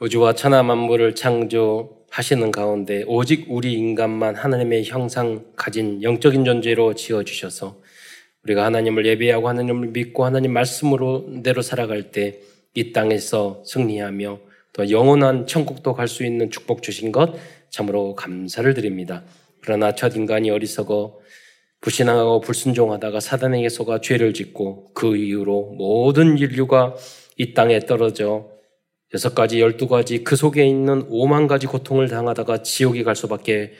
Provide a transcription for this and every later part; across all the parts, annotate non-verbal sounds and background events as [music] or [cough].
우주와 천하 만물을 창조하시는 가운데 오직 우리 인간만 하나님의 형상 가진 영적인 존재로 지어 주셔서 우리가 하나님을 예배하고 하나님을 믿고 하나님 말씀으로 대로 살아갈 때 이 땅에서 승리하며 또 영원한 천국도 갈 수 있는 축복 주신 것 참으로 감사를 드립니다. 그러나 첫 인간이 어리석어 불신앙하고 불순종하다가 사단에게 속아 죄를 짓고 그 이후로 모든 인류가 이 땅에 떨어져 여섯 가지, 열두 가지 그 속에 있는 오만 가지 고통을 당하다가 지옥에 갈 수밖에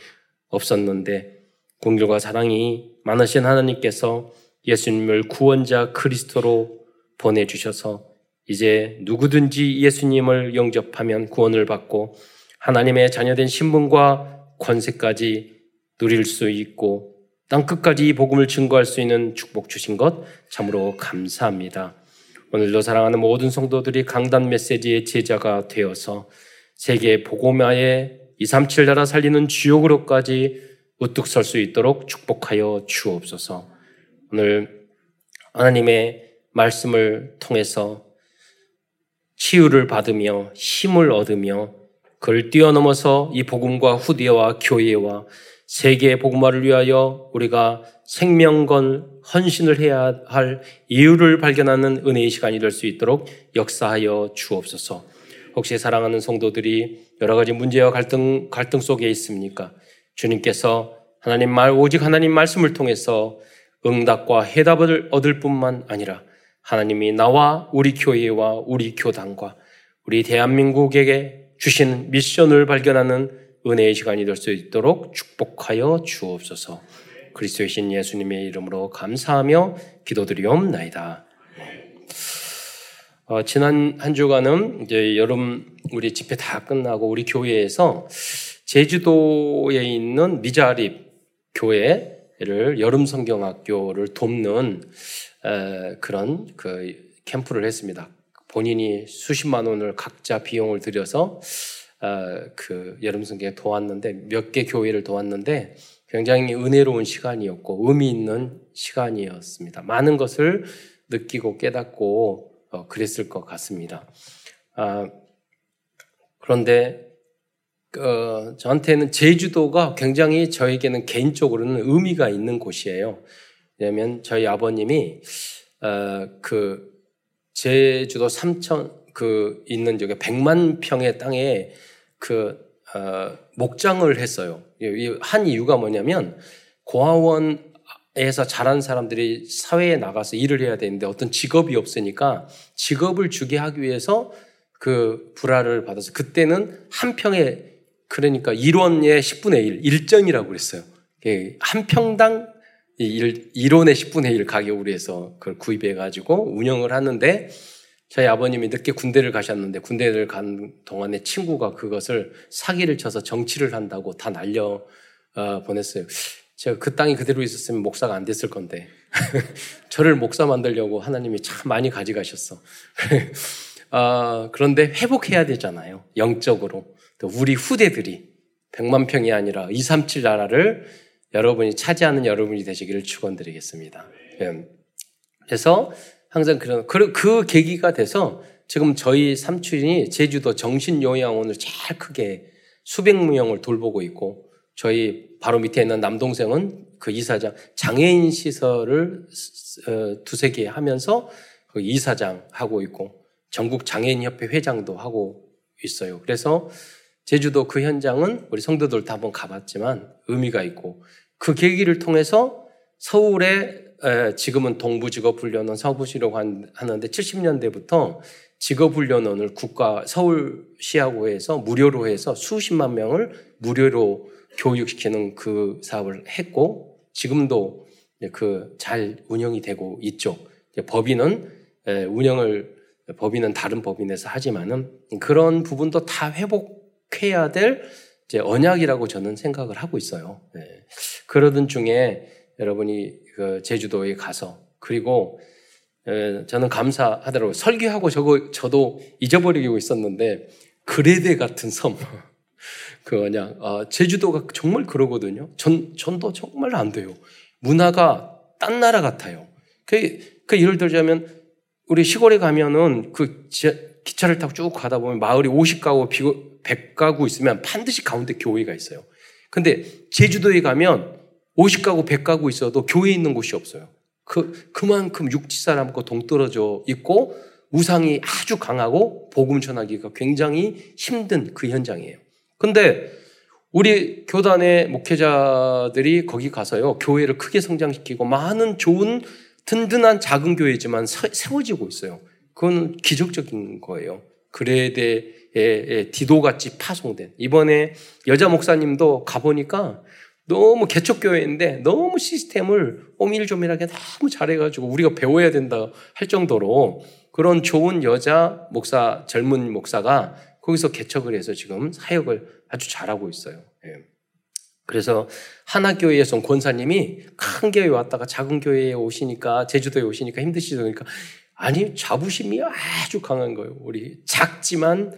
없었는데 공길과 사랑이 많으신 하나님께서 예수님을 구원자 그리스도로 보내주셔서 이제 누구든지 예수님을 영접하면 구원을 받고 하나님의 자녀된 신분과 권세까지 누릴 수 있고 땅 끝까지 복음을 증거할 수 있는 축복 주신 것 참으로 감사합니다. 오늘도 사랑하는 모든 성도들이 강단 메시지의 제자가 되어서 세계 복음화의 237 나라 살리는 주역으로까지 우뚝 설 수 있도록 축복하여 주옵소서. 오늘 하나님의 말씀을 통해서 치유를 받으며 힘을 얻으며 그를 뛰어넘어서 이 복음과 후대와 교회와 세계 복음화를 위하여 우리가 생명건 헌신을 해야 할 이유를 발견하는 은혜의 시간이 될 수 있도록 역사하여 주옵소서. 혹시 사랑하는 성도들이 여러 가지 문제와 갈등, 갈등 속에 있습니까? 주님께서 하나님 말, 오직 하나님 말씀을 통해서 응답과 해답을 얻을 뿐만 아니라 하나님이 나와 우리 교회와 우리 교단과 우리 대한민국에게 주신 미션을 발견하는 은혜의 시간이 될 수 있도록 축복하여 주옵소서. 그리스도의 신 예수님의 이름으로 감사하며 기도드리옵나이다. 어, 지난 한 주간은 이제 여름 우리 집회 다 끝나고 우리 교회에서 제주도에 있는 미자립 교회를 여름 성경학교를 돕는 에, 그런 그 캠프를 했습니다. 본인이 수십만 원을 각자 비용을 들여서 어, 그 여름 성경에 도왔는데 몇 개 교회를 도왔는데 굉장히 은혜로운 시간이었고 의미 있는 시간이었습니다. 많은 것을 느끼고 깨닫고 어, 그랬을 것 같습니다. 아, 그런데 어, 저한테는 제주도가 굉장히 저에게는 개인적으로는 의미가 있는 곳이에요. 왜냐하면 저희 아버님이 어, 그 제주도 삼천 그 있는 저기 백만 평의 땅에 그 어, 목장을 했어요. 한 이유가 뭐냐면 고아원에서 자란 사람들이 사회에 나가서 일을 해야 되는데 어떤 직업이 없으니까 직업을 주게 하기 위해서 그 불화를 받아서 그때는 한 평에 그러니까 1원의 10분의 1, 일정이라고 그랬어요. 한 평당 1, 1원의 10분의 1 가격으로 해서 그걸 구입해 가지고 운영을 하는데 저희 아버님이 늦게 군대를 가셨는데 군대를 간 동안에 친구가 그것을 사기를 쳐서 정치를 한다고 다 날려 어, 보냈어요. 제가 그 땅이 그대로 있었으면 목사가 안 됐을 건데 [laughs] 저를 목사 만들려고 하나님이 참 많이 가져가셨어. 어, [laughs] 그런데 회복해야 되잖아요. 영적으로. 또 우리 후대들이 100만 평이 아니라 237 나라를 여러분이 차지하는 여러분이 되시기를 축원드리겠습니다. 예. 그래서 항상 그런 그, 그 계기가 돼서 지금 저희 삼촌이 제주도 정신요양원을 제일 크게 수백 명을 돌보고 있고 저희 바로 밑에 있는 남동생은 그 이사장 장애인 시설을 어, 두세 개 하면서 그 이사장 하고 있고 전국 장애인 협회 회장도 하고 있어요. 그래서 제주도 그 현장은 우리 성도들 다 한번 가봤지만 의미가 있고 그 계기를 통해서 서울에 지금은 동부직업훈련원 서부시라고 하는데 70년대부터 직업훈련원을 국가 서울시하고 해서 무료로 해서 수십만 명을 무료로 교육시키는 그 사업을 했고 지금도 그 잘 운영이 되고 있죠. 법인은 운영을 법인은 다른 법인에서 하지만은 그런 부분도 다 회복해야 될 언약이라고 저는 생각을 하고 있어요. 그러던 중에 여러분이 그 제주도에 가서 그리고 저는 감사하더라고요. 설계하고 저거 저도 잊어버리고 있었는데 그레데 같은 섬. [laughs] 그 뭐냐 어, 제주도가 정말 그러거든요. 전 전도 정말 안 돼요. 문화가 딴 나라 같아요. 그, 그 예를 들자면 우리 시골에 가면은 그 기차를 타고 쭉 가다 보면 마을이 50가구, 100가구 있으면 반드시 가운데 교회가 있어요. 근데 제주도에 가면 50가구, 100가구 있어도 교회 있는 곳이 없어요. 그, 그만큼 육지 사람과 동떨어져 있고 우상이 아주 강하고 복음 전하기가 굉장히 힘든 그 현장이에요. 근데 우리 교단의 목회자들이 거기 가서요, 교회를 크게 성장시키고 많은 좋은 든든한 작은 교회지만 세워지고 있어요. 그건 기적적인 거예요. 그레데의 디도같이 파송된. 이번에 여자 목사님도 가보니까 너무 개척교회인데 너무 시스템을 오밀조밀하게 너무 잘해가지고 우리가 배워야 된다 할 정도로 그런 좋은 여자 목사, 젊은 목사가 거기서 개척을 해서 지금 사역을 아주 잘하고 있어요. 예. 그래서 하나교회에서 온 권사님이 큰 교회 왔다가 작은 교회에 오시니까 제주도에 오시니까 힘드시다니까 아니 자부심이 아주 강한 거예요. 우리 작지만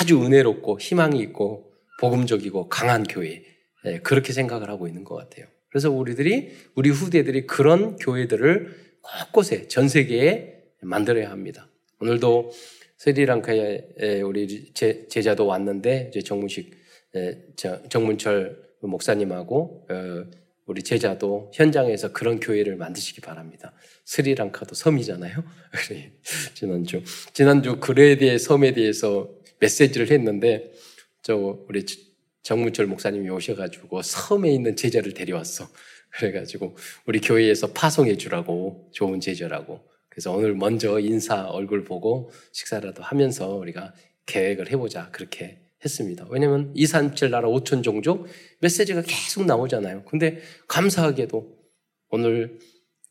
아주 은혜롭고 희망이 있고 복음적이고 강한 교회 예, 그렇게 생각을 하고 있는 것 같아요. 그래서 우리들이 우리 후대들이 그런 교회들을 곳곳에 전 세계에 만들어야 합니다. 오늘도 스리랑카에 우리 제, 자도 왔는데 이제 정문식 정문철 목사님하고 어, 우리 제자도 현장에서 그런 교회를 만드시기 바랍니다. 스리랑카도 섬이잖아요. [laughs] 지난주 지난주 그레디의 섬에 대해서 메시지를 했는데 저 우리 정문철 목사님이 오셔가지고 섬에 있는 제자를 데려왔어. 그래가지고 우리 교회에서 파송해 주라고 좋은 제자라고. 그래서 오늘 먼저 인사 얼굴 보고 식사라도 하면서 우리가 계획을 해보자 그렇게 했습니다. 왜냐하면 이산칠 나라 오천 종족 메시지가 계속 나오잖아요. 근데 감사하게도 오늘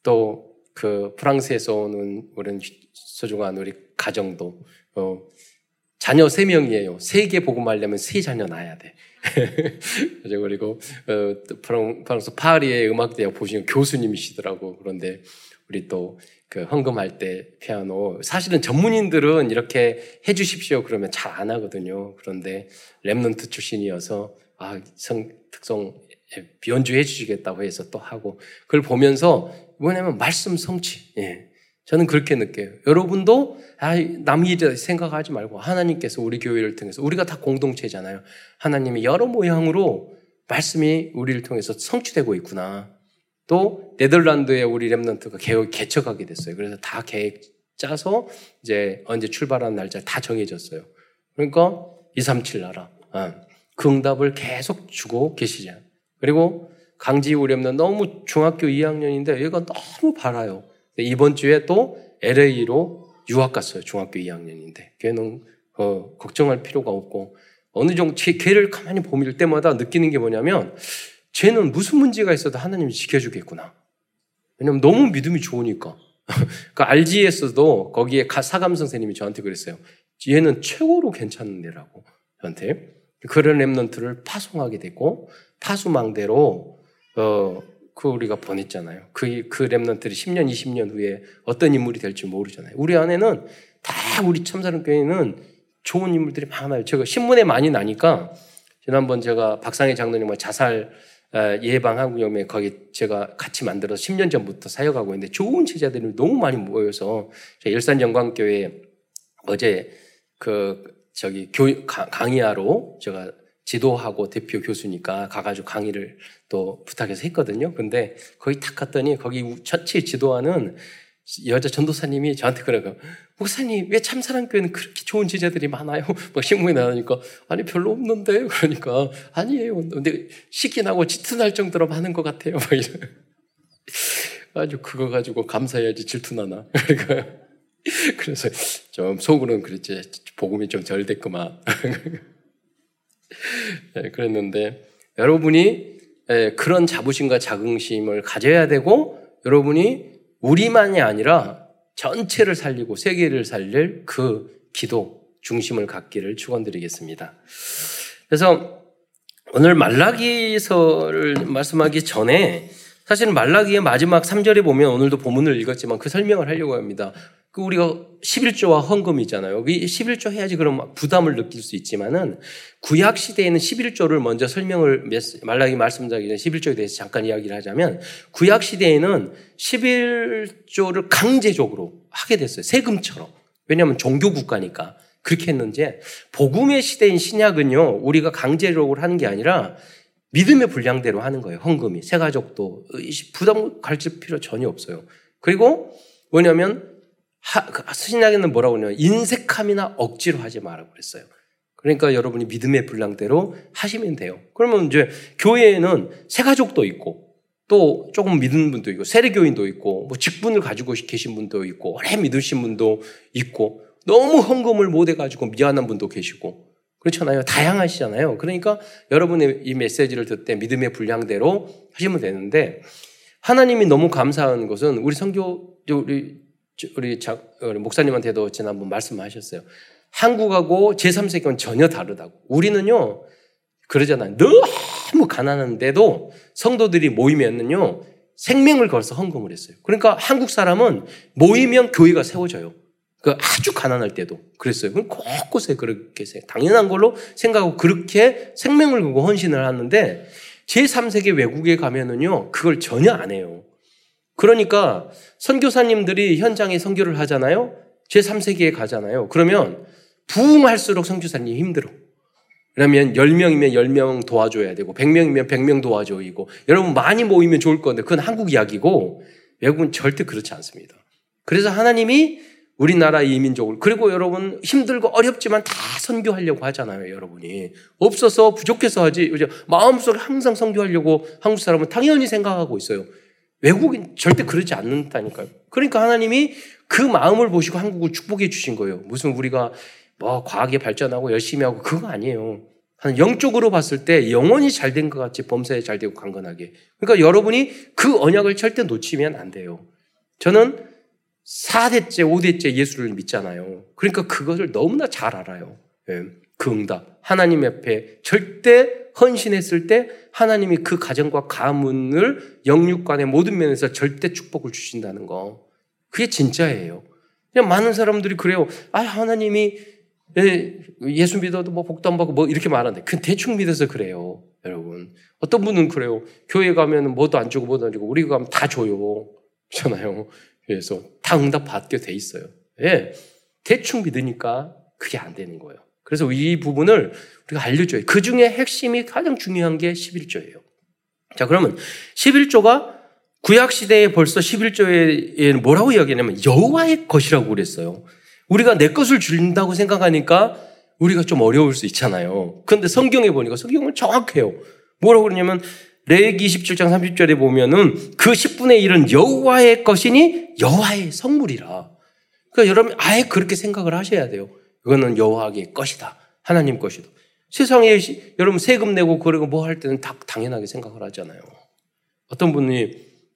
또 그 프랑스에서 오는 우리 소중한 우리 가정도 어, 자녀 세 명이에요. 세계 복음하려면 세 자녀 낳아야 돼. [laughs] 그리고 어, 프랑스 파리의 음악대학 보시는 교수님이시더라고. 그런데 우리 또 그 헌금할 때 피아노 사실은 전문인들은 이렇게 해주십시오 그러면 잘 안 하거든요. 그런데 랩런트 출신이어서 아, 성 특성 연주해 주시겠다고 해서 또 하고 그걸 보면서 뭐냐면 말씀 성취. 예. 저는 그렇게 느껴요. 여러분도 아, 남 일이 생각하지 말고 하나님께서 우리 교회를 통해서 우리가 다 공동체잖아요. 하나님이 여러 모양으로 말씀이 우리를 통해서 성취되고 있구나. 또 네덜란드에 우리 랩런트가 개척하게 됐어요. 그래서 다 계획 짜서 이제 언제 출발하는 날짜 다 정해졌어요. 그러니까 237 나라. 어. 그 응답을 계속 주고 계시죠. 그리고 강지 우리 랩런 너무 중학교 2학년인데 얘가 너무 바라요. 이번 주에 또 LA로 유학 갔어요. 중학교 2학년인데. 걔는 어, 걱정할 필요가 없고 어느 정도 제 걔를 가만히 보밀 때마다 느끼는 게 뭐냐면 쟤는 무슨 문제가 있어도 하나님이 지켜주겠구나. 왜냐면 너무 믿음이 좋으니까. [laughs] 그 RG에서도 거기에 사감 선생님이 저한테 그랬어요. 얘는 최고로 괜찮은 애라고 저한테 그런 랩런트를 파송하게 되고 파수망대로 어, 그 우리가 보냈잖아요. 그, 그 랩런트들이 10년, 20년 후에 어떤 인물이 될지 모르잖아요. 우리 안에는 다 우리 참사랑 교회는 좋은 인물들이 많아요. 제가 신문에 많이 나니까 지난번 제가 박상희 장로님과 자살 면 거기 제가 같이 만들어서 10년 전부터 사역하고 있는데 좋은 제자들이 너무 많이 모여서 일산 영광교회 어제 그 저기 교 강의하러 제가 지도하고 대표 교수니까 가가지고 강의를 또 부탁해서 했거든요. 근데 거기 탁 갔더니 거기 전체 지도하는 여자 전도사님이 저한테 그래요. 목사님, 왜 참사랑교회는 그렇게 좋은 제자들이 많아요? 막 신문에 나오니까, 아니, 별로 없는데? 그러니까, 아니에요. 근데 시기나고 질투날 정도로 많은 것 같아요. 막 이래. 아주 그거 가지고 감사해야지 질투나나. [laughs] 그러니까, 그래서 좀 속으로는 그랬지. 복음이 좀 덜 됐구만. [laughs] 네, [laughs] 그랬는데 여러분이 예, 그런 자부심과 자긍심을 가져야 되고 여러분이 우리만이 아니라 전체를 살리고 세계를 살릴 그 기도 중심을 갖기를 축원드리겠습니다. 그래서 오늘 말라기서를 말씀하기 전에 사실은 말라기의 마지막 3절에 보면 오늘도 본문을 읽었지만 그 설명을 하려고 합니다. 그 우리가 11조와 헌금이잖아요. 11조 해야지 그럼 부담을 느낄 수 있지만은 구약 시대에는 11조를 먼저 설명을 말라기 말씀드리기 전에 11조에 대해서 잠깐 이야기를 하자면 구약 시대에는 11조를 강제적으로 하게 됐어요. 세금처럼. 왜냐하면 종교 국가니까 그렇게 했는지 복음의 시대인 신약은요 우리가 강제력으로 하는 게 아니라 믿음의 분량대로 하는 거예요. 헌금이 새 가족도 부담 가르칠 필요 전혀 없어요. 그리고 뭐냐면 하, 그 신약에는 뭐라고 하냐면 인색함이나 억지로 하지 말라고 그랬어요. 그러니까 여러분이 믿음의 분량대로 하시면 돼요. 그러면 이제 교회에는 새 가족도 있고 또 조금 믿는 분도 있고 세례교인도 있고 뭐 직분을 가지고 계신 분도 있고 오래 믿으신 분도 있고 너무 헌금을 못 해가지고 미안한 분도 계시고 그렇잖아요. 다양하시잖아요. 그러니까 여러분의 이 메시지를 듣을 때 믿음의 분량대로 하시면 되는데 하나님이 너무 감사한 것은 우리 성교 우리 우리, 목사님한테도 지난번 말씀하셨어요. 한국하고 제3세계는 전혀 다르다고. 우리는요 그러잖아요. 너무 가난한데도 성도들이 모이면은요 생명을 걸어서 헌금을 했어요. 그러니까 한국 사람은 모이면 교회가 세워져요. 그 아주 가난할 때도 그랬어요. 그럼 곳곳에 그렇게 당연한 걸로 생각하고 그렇게 생명을 걸고 헌신을 하는데 제3세계 외국에 가면은요 그걸 전혀 안 해요. 그러니까 선교사님들이 현장에 선교를 하잖아요. 제3세계에 가잖아요. 그러면 부흥할수록 선교사님이 힘들어. 그러면 10명이면 10명 도와줘야 되고 100명이면 100명 도와줘이고 여러분 많이 모이면 좋을 건데 그건 한국 이야기고 외국은 절대 그렇지 않습니다. 그래서 하나님이 우리나라 이민족을 그리고 여러분 힘들고 어렵지만 다 선교하려고 하잖아요, 여러분이. 없어서 부족해서 하지. 마음속에 항상 선교하려고 한국 사람은 당연히 생각하고 있어요. 외국인 절대 그러지 않는다니까요. 그러니까 하나님이 그 마음을 보시고 한국을 축복해 주신 거예요. 무슨 우리가 뭐 과학에 발전하고 열심히 하고 그거 아니에요. 한 영적으로 봤을 때 영원히 잘 된 것 같이 범사에 잘 되고 강건하게. 그러니까 여러분이 그 언약을 절대 놓치면 안 돼요. 저는 4대째, 5대째 예수를 믿잖아요. 그러니까 그것을 너무나 잘 알아요. 예, 그 응답. 하나님 앞에 절대 헌신했을 때 하나님이 그 가정과 가문을 영육간의 모든 면에서 절대 축복을 주신다는 거. 그게 진짜예요. 그냥 많은 사람들이 그래요. 아, 하나님이 예, 수 믿어도 뭐 복도 안 받고 뭐 이렇게 말하는데 그 대충 믿어서 그래요. 여러분. 어떤 분은 그래요. 교회 가면 뭐도 안 주고 뭐도 안 주고 우리가 가면 다 줘요. 그렇잖아요. 그래서 다 응답 받게 돼 있어요. 예. 대충 믿으니까 그게 안 되는 거예요. 그래서 이 부분을 우리가 알려줘요. 그 중에 핵심이 가장 중요한 게 11조예요. 자, 그러면 11조가 구약 시대에 벌써 11조에 뭐라고 이야기하냐면 여호와의 것이라고 그랬어요. 우리가 내 것을 준다고 생각하니까 우리가 좀 어려울 수 있잖아요. 그런데 성경에 보니까 성경은 정확해요. 뭐라고 그러냐면 레기 27장 30절에 보면은 그 10분의 1은 여호와의 것이니 여호와의 성물이라. 그러니까 여러분 아예 그렇게 생각을 하셔야 돼요. 이거는 여호와의 것이다. 하나님 것이다. 세상에 여러분 세금 내고 그러고 뭐 할 때는 다 당연하게 생각을 하잖아요. 어떤 분이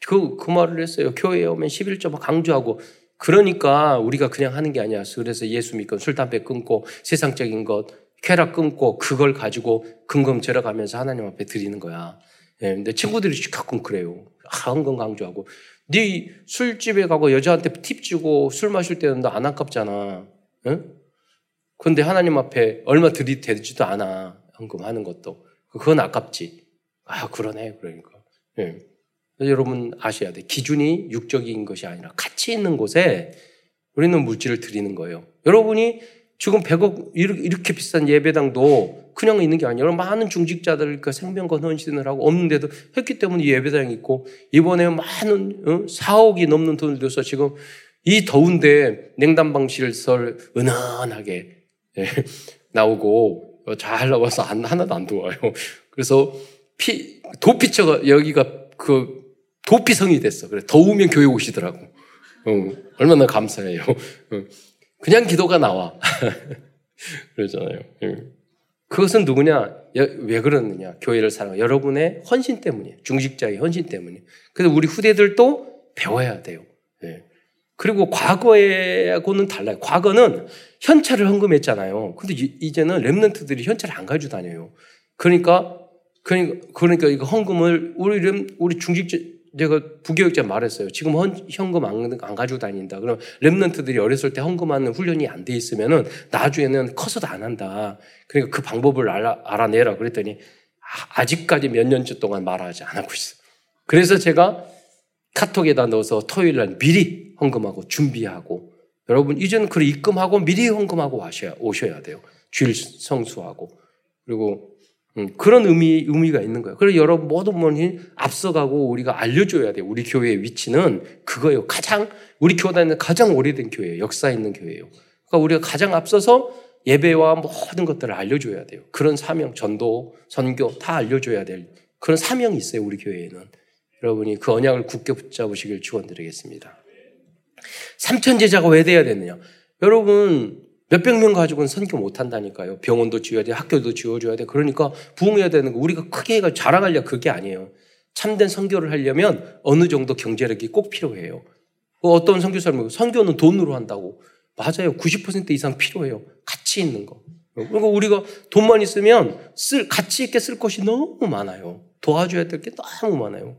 그, 그 말을 했어요. 교회에 오면 11조 강조하고 그러니까 우리가 그냥 하는 게 아니야. 그래서 예수 믿고 술, 담배 끊고 세상적인 것, 쾌락 끊고 그걸 가지고 금금절어 가면서 하나님 앞에 드리는 거야. 예, 근데 친구들이 가끔 그래요. 한건 강조하고. 네 술집에 가고 여자한테 팁 주고 술 마실 때는 너 안 아깝잖아. 응? 근데 하나님 앞에 얼마 들이대지도 않아. 헌금 하는 것도. 그건 아깝지. 아, 그러네. 그러니까. 예. 여러분 아셔야 돼. 기준이 육적인 것이 아니라 가치 있는 곳에 우리는 물질을 드리는 거예요. 여러분이 지금 100억 이렇게 비싼 예배당도 그냥 있는 게 아니라 많은 중직자들 그 생명과 헌신을 하고 없는데도 했기 때문에 예배당이 있고 이번에 많은 4억이 어? 넘는 돈을 들여서 지금 이 더운데 냉담방실을 은은하게 예, 나오고 잘 나와서 하나도 안 더워요. 그래서 피, 도피처가 여기가 그 도피성이 됐어. 그래 더우면 교회 오시더라고. 어, 얼마나 감사해요. 어. 그냥 기도가 나와. [laughs] 그러잖아요. 예. 그것은 누구냐? 왜 그러느냐? 교회를 사랑. 여러분의 헌신 때문이에요. 중직자의 헌신 때문이에요. 그래서 우리 후대들도 배워야 돼요. 예. 그리고 과거하고는 달라요. 과거는 현찰을 헌금했잖아요. 근데 이제는 랩런트들이 현찰을 안 가지고 다녀요. 그러니까, 그러니까, 그러니까 이거 헌금을 우리, 우리 중직자, 제가 부교육자 말했어요. 지금 헌, 현금 안, 안 가지고 다닌다. 그럼 랩런트들이 어렸을 때 헌금하는 훈련이 안 돼 있으면은 나중에는 커서도 안 한다. 그러니까 그 방법을 알아, 알아내라. 그랬더니 아, 아직까지 몇 년째 동안 말하지 않고 있어. 그래서 제가 카톡에다 넣어서 토요일 날 미리 헌금하고 준비하고 여러분 이제는 그 입금하고 미리 헌금하고 오셔야, 오셔야 돼요. 주일 성수하고 그리고 음, 그런 의미 의미가 있는 거예요. 그래서 여러분 모든 분이 앞서가고 우리가 알려줘야 돼요. 우리 교회의 위치는 그거예요. 가장 우리 교단은 가장 오래된 교회예요. 역사 있는 교회예요. 그러니까 우리가 가장 앞서서 예배와 모든 것들을 알려줘야 돼요. 그런 사명, 전도, 선교 다 알려줘야 될 그런 사명이 있어요. 우리 교회에는 여러분이 그 언약을 굳게 붙잡으시길 축원드리겠습니다. 삼천 제자가 왜 돼야 되느냐? 여러분 몇백 명 가지고는 선교 못 한다니까요. 병원도 지어야 돼, 학교도 지어줘야 돼. 그러니까 부흥해야 되는 거 우리가 크게 해가 자랑하려 그게 아니에요. 참된 선교를 하려면 어느 정도 경제력이 꼭 필요해요. 그 어떤 선교사님은 선교는 돈으로 한다고 맞아요. 90% 이상 필요해요. 가치 있는 거. 그리고 우리가 돈만 있으면 쓸 가치 있게 쓸 것이 너무 많아요. 도와줘야 될 게 너무 많아요.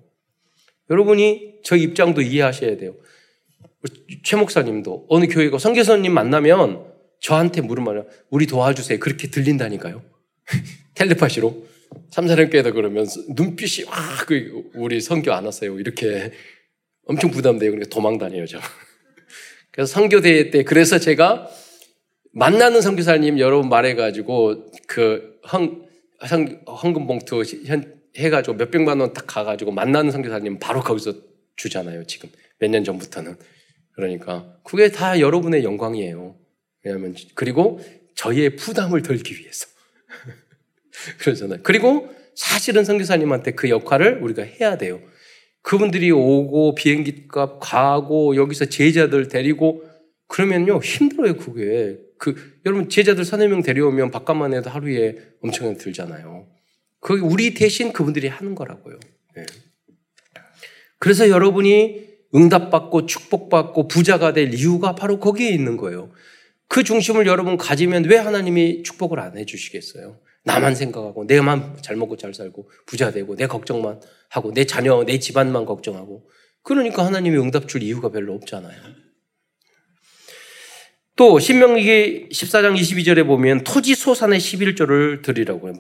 여러분이 저 입장도 이해하셔야 돼요. 최 목사님도 어느 교회가 선교사님 만나면 저한테 물으면 우리 도와주세요. 그렇게 들린다니까요. [laughs] 텔레파시로. 삼사령교회다 그러면 눈빛이 와, 그 우리 선교 안 왔어요. 이렇게 엄청 부담돼요. 그러니까 도망 다녀요, 저. [laughs] 그래서 선교대회 때 그래서 제가 만나는 선교사님 여러분 말해가지고 그 헌, 헌, 헌금 봉투 해가지고 몇백만 원 딱 가가지고 만나는 선교사님 바로 거기서 주잖아요. 지금 몇 년 전부터는. 그러니까 그게 다 여러분의 영광이에요. 왜냐하면 그리고 저희의 부담을 덜기 위해서 [laughs] 그러잖아요. 그리고 사실은 선교사님한테 그 역할을 우리가 해야 돼요. 그분들이 오고 비행기 값 가고 여기서 제자들 데리고 그러면요 힘들어요 그게 그 여러분 제자들 서너 명 데려오면 바깥만 해도 하루에 엄청나게 들잖아요. 그 우리 대신 그분들이 하는 거라고요. 네. 그래서 여러분이 응답받고 축복받고 부자가 될 이유가 바로 거기에 있는 거예요. 그 중심을 여러분 가지면 왜 하나님이 축복을 안 해주시겠어요? 나만 생각하고 내만 잘 먹고 잘 살고 부자 되고 내 걱정만 하고 내 자녀 내 집안만 걱정하고 그러니까 하나님이 응답 줄 이유가 별로 없잖아요. 또 신명기 14장 22절에 보면 토지 소산의 11조를 드리라고 해요.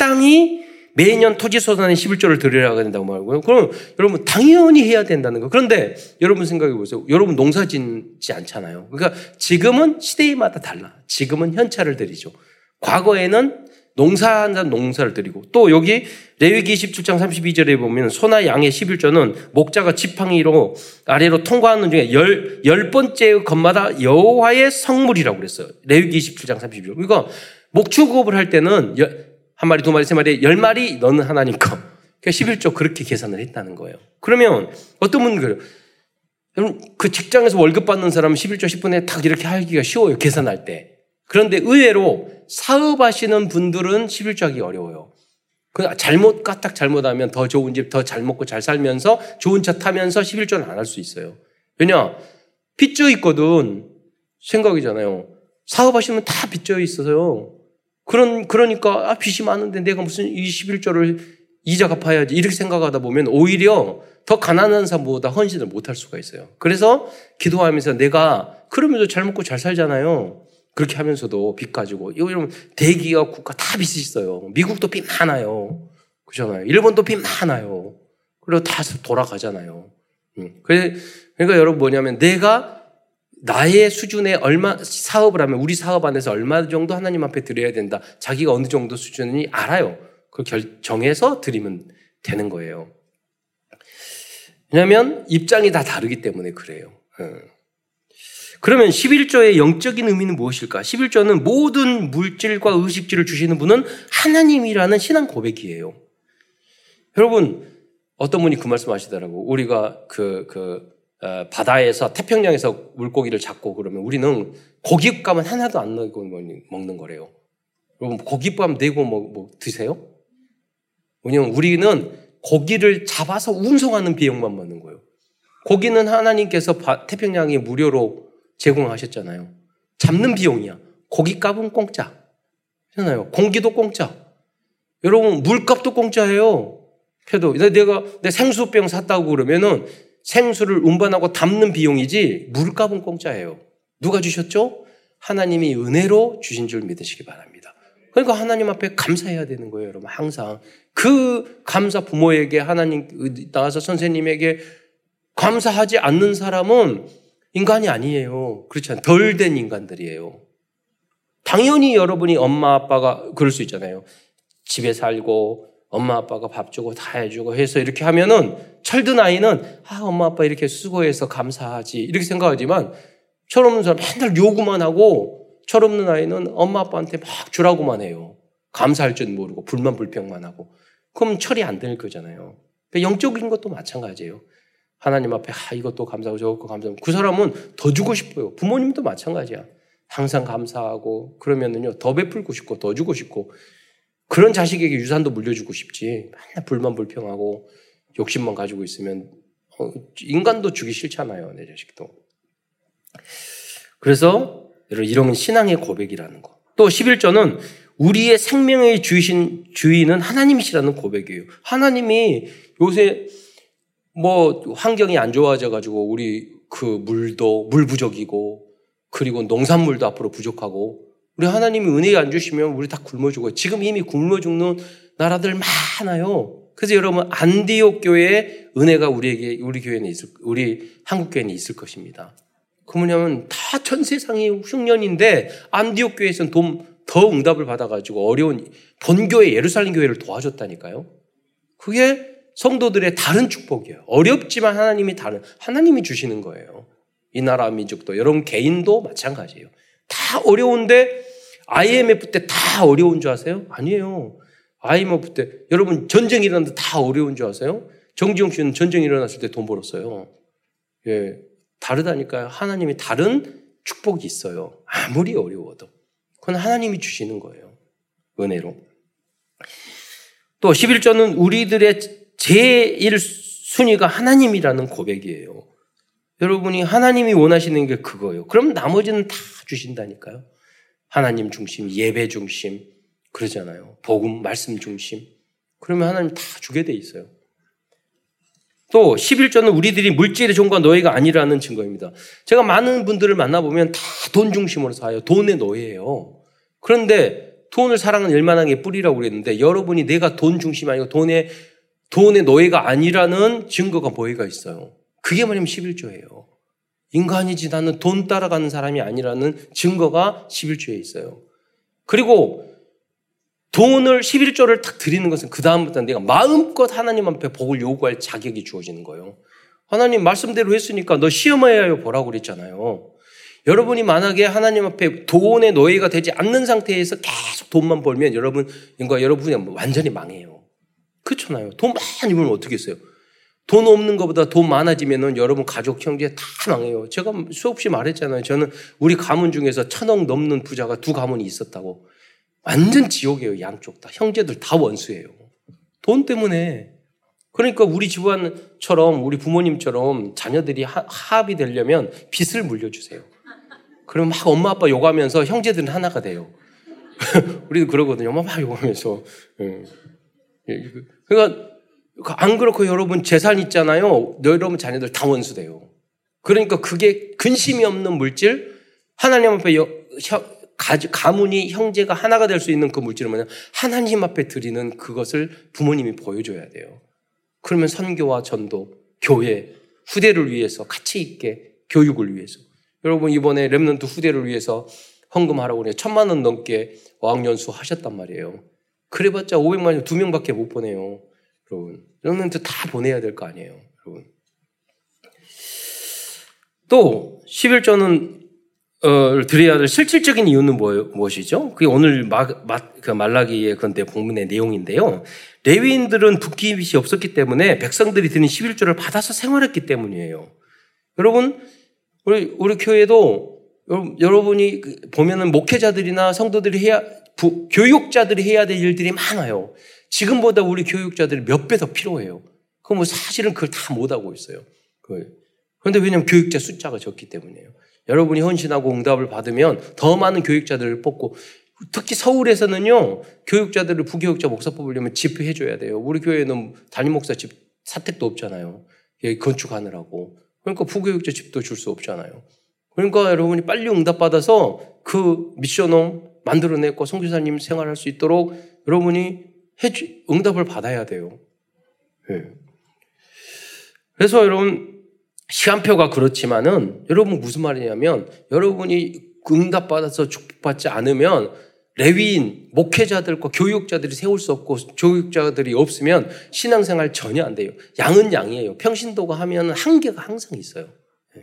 마땅히 매년 토지 소산의 11조를 드리라고 된다고 말고요. 그럼 여러분 당연히 해야 된다는 거. 그런데 여러분 생각해 보세요. 여러분 농사 짓지 않잖아요. 그러니까 지금은 시대마다 달라. 지금은 현찰을 드리죠. 과거에는 농사한 농사를 드리고 또 여기 레위기 27장 32절에 보면 소나 양의 11조는 목자가 지팡이로 아래로 통과하는 중에 열, 열 번째 것마다 여호와의 성물이라고 그랬어요. 레위기 27장 32절. 그러니까 목축업을 할 때는 한 마리, 두 마리, 세 마리, 열 마리 너는 하나님 거. 그러니까 11조 그렇게 계산을 했다는 거예요. 그러면 어떤 분은 그래요. 그 직장에서 월급 받는 사람은 11조 10분에 딱 이렇게 하기가 쉬워요. 계산할 때. 그런데 의외로 사업하시는 분들은 11조 하기 어려워요. 그 잘못 까딱 잘못하면 더 좋은 집, 더 잘 먹고 잘 살면서 좋은 차 타면서 11조는 안 할 수 있어요. 왜냐? 빚져 있거든. 생각이잖아요. 사업하시면 다 빚져 있어서요. 그런, 그러니까, 아, 빚이 많은데 내가 무슨 21조를 이자 갚아야지. 이렇게 생각하다 보면 오히려 더 가난한 사람보다 헌신을 못할 수가 있어요. 그래서 기도하면서 내가 그러면서 잘 먹고 잘 살잖아요. 그렇게 하면서도 빚 가지고. 이러면 대기업 국가 다 빚이 있어요. 미국도 빚 많아요. 그렇잖아요. 일본도 빚 많아요. 그리고 다 돌아가잖아요. 음. 그러니까 여러분 뭐냐면 내가 나의 수준에 얼마 사업을 하면 우리 사업 안에서 얼마 정도 하나님 앞에 드려야 된다. 자기가 어느 정도 수준이 알아요. 그 결정해서 드리면 되는 거예요. 왜냐하면 입장이 다 다르기 때문에 그래요. 어. 그러면 11조의 영적인 의미는 무엇일까? 11조는 모든 물질과 의식주를 주시는 분은 하나님이라는 신앙 고백이에요. 여러분, 어떤 분이 그 말씀 하시더라고. 우리가 그, 그, 어, 바다에서 태평양에서 물고기를 잡고 그러면 우리는 고깃감은 하나도 안 넣고 먹는 거래요. 여러분 고깃감 내고 뭐, 뭐 드세요? 왜냐면 우리는 고기를 잡아서 운송하는 비용만 받는 거예요. 고기는 하나님께서 태평양에 무료로 제공하셨잖아요. 잡는 비용이야. 고깃값은 공짜. 잖아요. 공기도 공짜. 여러분 물값도 공짜예요. 그래도 내가 내 생수병 샀다고 그러면은 생수를 운반하고 담는 비용이지 물값은 공짜예요. 누가 주셨죠? 하나님이 은혜로 주신 줄 믿으시기 바랍니다. 그러니까 하나님 앞에 감사해야 되는 거예요, 여러분. 항상 그 감사 부모에게 하나님 나와서 선생님에게 감사하지 않는 사람은 인간이 아니에요. 그렇지 않아요. 덜 된 인간들이에요. 당연히 여러분이 엄마 아빠가 그럴 수 있잖아요. 집에 살고 엄마 아빠가 밥 주고 다 해주고 해서 이렇게 하면은 철든 아이는 아 엄마 아빠 이렇게 수고해서 감사하지 이렇게 생각하지만 철없는 사람 맨날 요구만 하고 철없는 아이는 엄마 아빠한테 막 주라고만 해요. 감사할 줄 모르고 불만 불평만 하고 그럼 철이 안 될 거잖아요. 그러니까 영적인 것도 마찬가지예요. 하나님 앞에 아 이것도 감사하고 저것도 감사하고 그 사람은 더 주고 싶어요. 부모님도 마찬가지야. 항상 감사하고 그러면은요 더 베풀고 싶고 더 주고 싶고 그런 자식에게 유산도 물려주고 싶지. 맨날 불만 불평하고 욕심만 가지고 있으면 어, 인간도 주기 싫잖아요 내 자식도. 그래서 이런 신앙의 고백이라는 거. 또 11조는 우리의 생명의 주이신 주인은 하나님이시라는 고백이에요. 하나님이 요새 뭐 환경이 안 좋아져 가지고 우리 그 물도 물 부족이고 그리고 농산물도 앞으로 부족하고 우리 하나님이 은혜 안 주시면 우리 다 굶어 죽어요. 지금 이미 굶어 죽는 나라들 많아요. 그래서 여러분 안디옥 교회에 은혜가 우리에게 우리 교회는 있을 우리 한국 교회는 있을 것입니다. 그 뭐냐면 다 전 세상이 흉년인데 안디옥 교회에서는 돈더 응답을 받아가지고 어려운 본교회 예루살렘 교회를 도와줬다니까요. 그게 성도들의 다른 축복이에요. 어렵지만 하나님이 다른 하나님이 주시는 거예요. 이 나라 민족도 여러분 개인도 마찬가지예요. 다 어려운데 IMF 때 다 어려운 줄 아세요? 아니에요. IMF 때 여러분 전쟁 일어났는데 다 어려운 줄 아세요? 정지용 씨는 전쟁 일어났을 때 돈 벌었어요. 예, 다르다니까요. 하나님이 다른 축복이 있어요. 아무리 어려워도. 그건 하나님이 주시는 거예요. 은혜로. 또 11조는 우리들의 제일 순위가 하나님이라는 고백이에요. 여러분이 하나님이 원하시는 게 그거예요. 그럼 나머지는 다 주신다니까요. 하나님 중심, 예배 중심, 그러잖아요. 복음, 말씀 중심. 그러면 하나님 다 주게 돼 있어요. 또 11조는 우리들이 물질의 종과 노예가 아니라는 증거입니다. 제가 많은 분들을 만나보면 다 돈 중심으로 사요. 돈의 노예예요. 그런데 돈을 사랑은 열만하게 뿌리라고 그랬는데 여러분이 내가 돈 중심이 아니고 돈의 돈의 노예가 아니라는 증거가 뭐가 있어요. 그게 뭐냐면 11조예요. 인간이지 나는 돈 따라가는 사람이 아니라는 증거가 11조에 있어요. 그리고 돈을 11조를 딱 드리는 것은 그다음부터 내가 마음껏 하나님 앞에 복을 요구할 자격이 주어지는 거예요. 하나님 말씀대로 했으니까 너 시험해야 보라고 그랬잖아요. 여러분이 만약에 하나님 앞에 돈의 노예가 되지 않는 상태에서 계속 돈만 벌면 여러분, 인과 여러분이 완전히 망해요. 그렇잖아요. 돈 많이 벌면 어떻게 했어요? 돈 없는 것보다 돈 많아지면은 여러분 가족 형제 다 망해요. 제가 수없이 말했잖아요. 저는 우리 가문 중에서 천억 넘는 부자가 두 가문이 있었다고. 완전 지옥이에요. 양쪽 다. 형제들 다 원수예요. 돈 때문에. 그러니까 우리 집안처럼 우리 부모님처럼 자녀들이 하, 합이 되려면 빚을 물려주세요. 그럼 막 엄마 아빠 욕하면서 형제들은 하나가 돼요. [laughs] 우리도 그러거든요. 엄마 아빠 욕하면서. 예. 예, 그러니까 안 그렇고 여러분 재산 있잖아요. 여러분 자녀들 다 원수돼요. 그러니까 그게 근심이 없는 물질, 하나님 앞에 여, 가문이 형제가 하나가 될 수 있는 그 물질은 뭐냐? 하나님 앞에 드리는 그것을 부모님이 보여줘야 돼요. 그러면 선교와 전도, 교회, 후대를 위해서 같이 있게 교육을 위해서. 여러분 이번에 remnant 후대를 위해서 헌금하라고 그래 천만 원 넘게 어학연수 하셨단 말이에요. 그래봤자 500만 원 두 명밖에 못 보내요. 여러분. remnant 다 보내야 될 거 아니에요. 여러분. 또 11조는 어, 드려야 될 실질적인 이유는 뭐, 무엇이죠? 그게 오늘 마, 마, 그 말라기의 그런데 본문의 내용인데요. 레위인들은 북기빗이 없었기 때문에 백성들이 드린 11조를 받아서 생활했기 때문이에요. 여러분, 우리, 우리 교회도 여러분이 그 보면은 목회자들이나 성도들이 해야, 부, 교육자들이 해야 될 일들이 많아요. 지금보다 우리 교육자들이 몇 배 더 필요해요. 그럼 뭐 사실은 그걸 다 못하고 있어요. 그런데 왜냐하면 교육자 숫자가 적기 때문이에요. 여러분이 헌신하고 응답을 받으면 더 많은 교육자들을 뽑고 특히 서울에서는요 교육자들을 부교육자 목사 뽑으려면 집회해 줘야 돼요. 우리 교회는 담임 목사 집 사택도 없잖아요. 건축하느라고 그러니까 부교육자 집도 줄 수 없잖아요. 그러니까 여러분이 빨리 응답 받아서 그 미션홈 만들어내고 성교사님 생활할 수 있도록 여러분이 해주, 응답을 받아야 돼요. 네. 그래서 여러분 시간표가 그렇지만은 여러분 무슨 말이냐면 여러분이 응답받아서 축복받지 않으면 레위인, 목회자들과 교육자들이 세울 수 없고 교육자들이 없으면 신앙생활 전혀 안 돼요. 양은 양이에요. 평신도가 하면 한계가 항상 있어요. 예.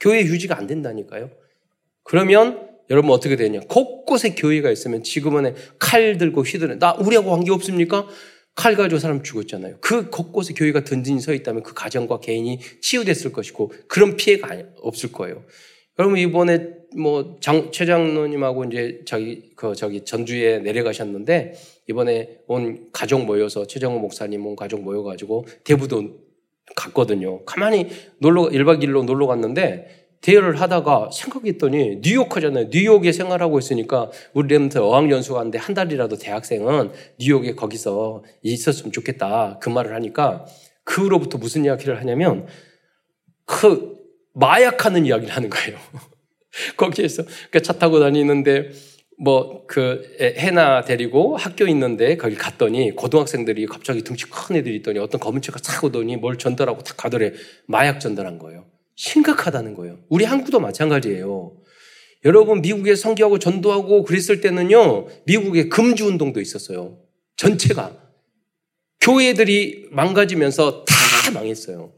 교회 유지가 안 된다니까요. 그러면 여러분 어떻게 되냐? 곳곳에 교회가 있으면 지금은 칼 들고 휘두르. 나 우리하고 관계 없습니까? 칼 가지고 사람 죽었잖아요. 그 곳곳에 교회가 든든히 서 있다면 그 가정과 개인이 치유됐을 것이고 그런 피해가 없을 거예요. 여러분 이번에 뭐 장, 최 장로님하고 이제 저기 그 저기 전주에 내려가셨는데 이번에 온 가족 모여서 최정호 목사님 온 가족 모여가지고 대부도 갔거든요. 가만히 놀러 1박 2일로 놀러 갔는데 대여를 하다가 생각했더니 뉴욕하잖아요. 뉴욕에 생활하고 있으니까 우리 렘트 어학연수 가는데 한 달이라도 대학생은 뉴욕에 거기서 있었으면 좋겠다. 그 말을 하니까 그 후로부터 무슨 이야기를 하냐면 그 마약하는 이야기를 하는 거예요. [laughs] 거기에서 그러니까 차 타고 다니는데 뭐 그 해나 데리고 학교 있는데 거기 갔더니 고등학생들이 갑자기 등치 큰 애들이 있더니 어떤 검은 차가 싹 오더니 뭘 전달하고 탁 가더래 마약 전달한 거예요. 심각하다는 거예요. 우리 한국도 마찬가지예요. 여러분 미국에 성교하고 전도하고 그랬을 때는요 미국에 금주 운동도 있었어요. 전체가 교회들이 망가지면서 다 망했어요.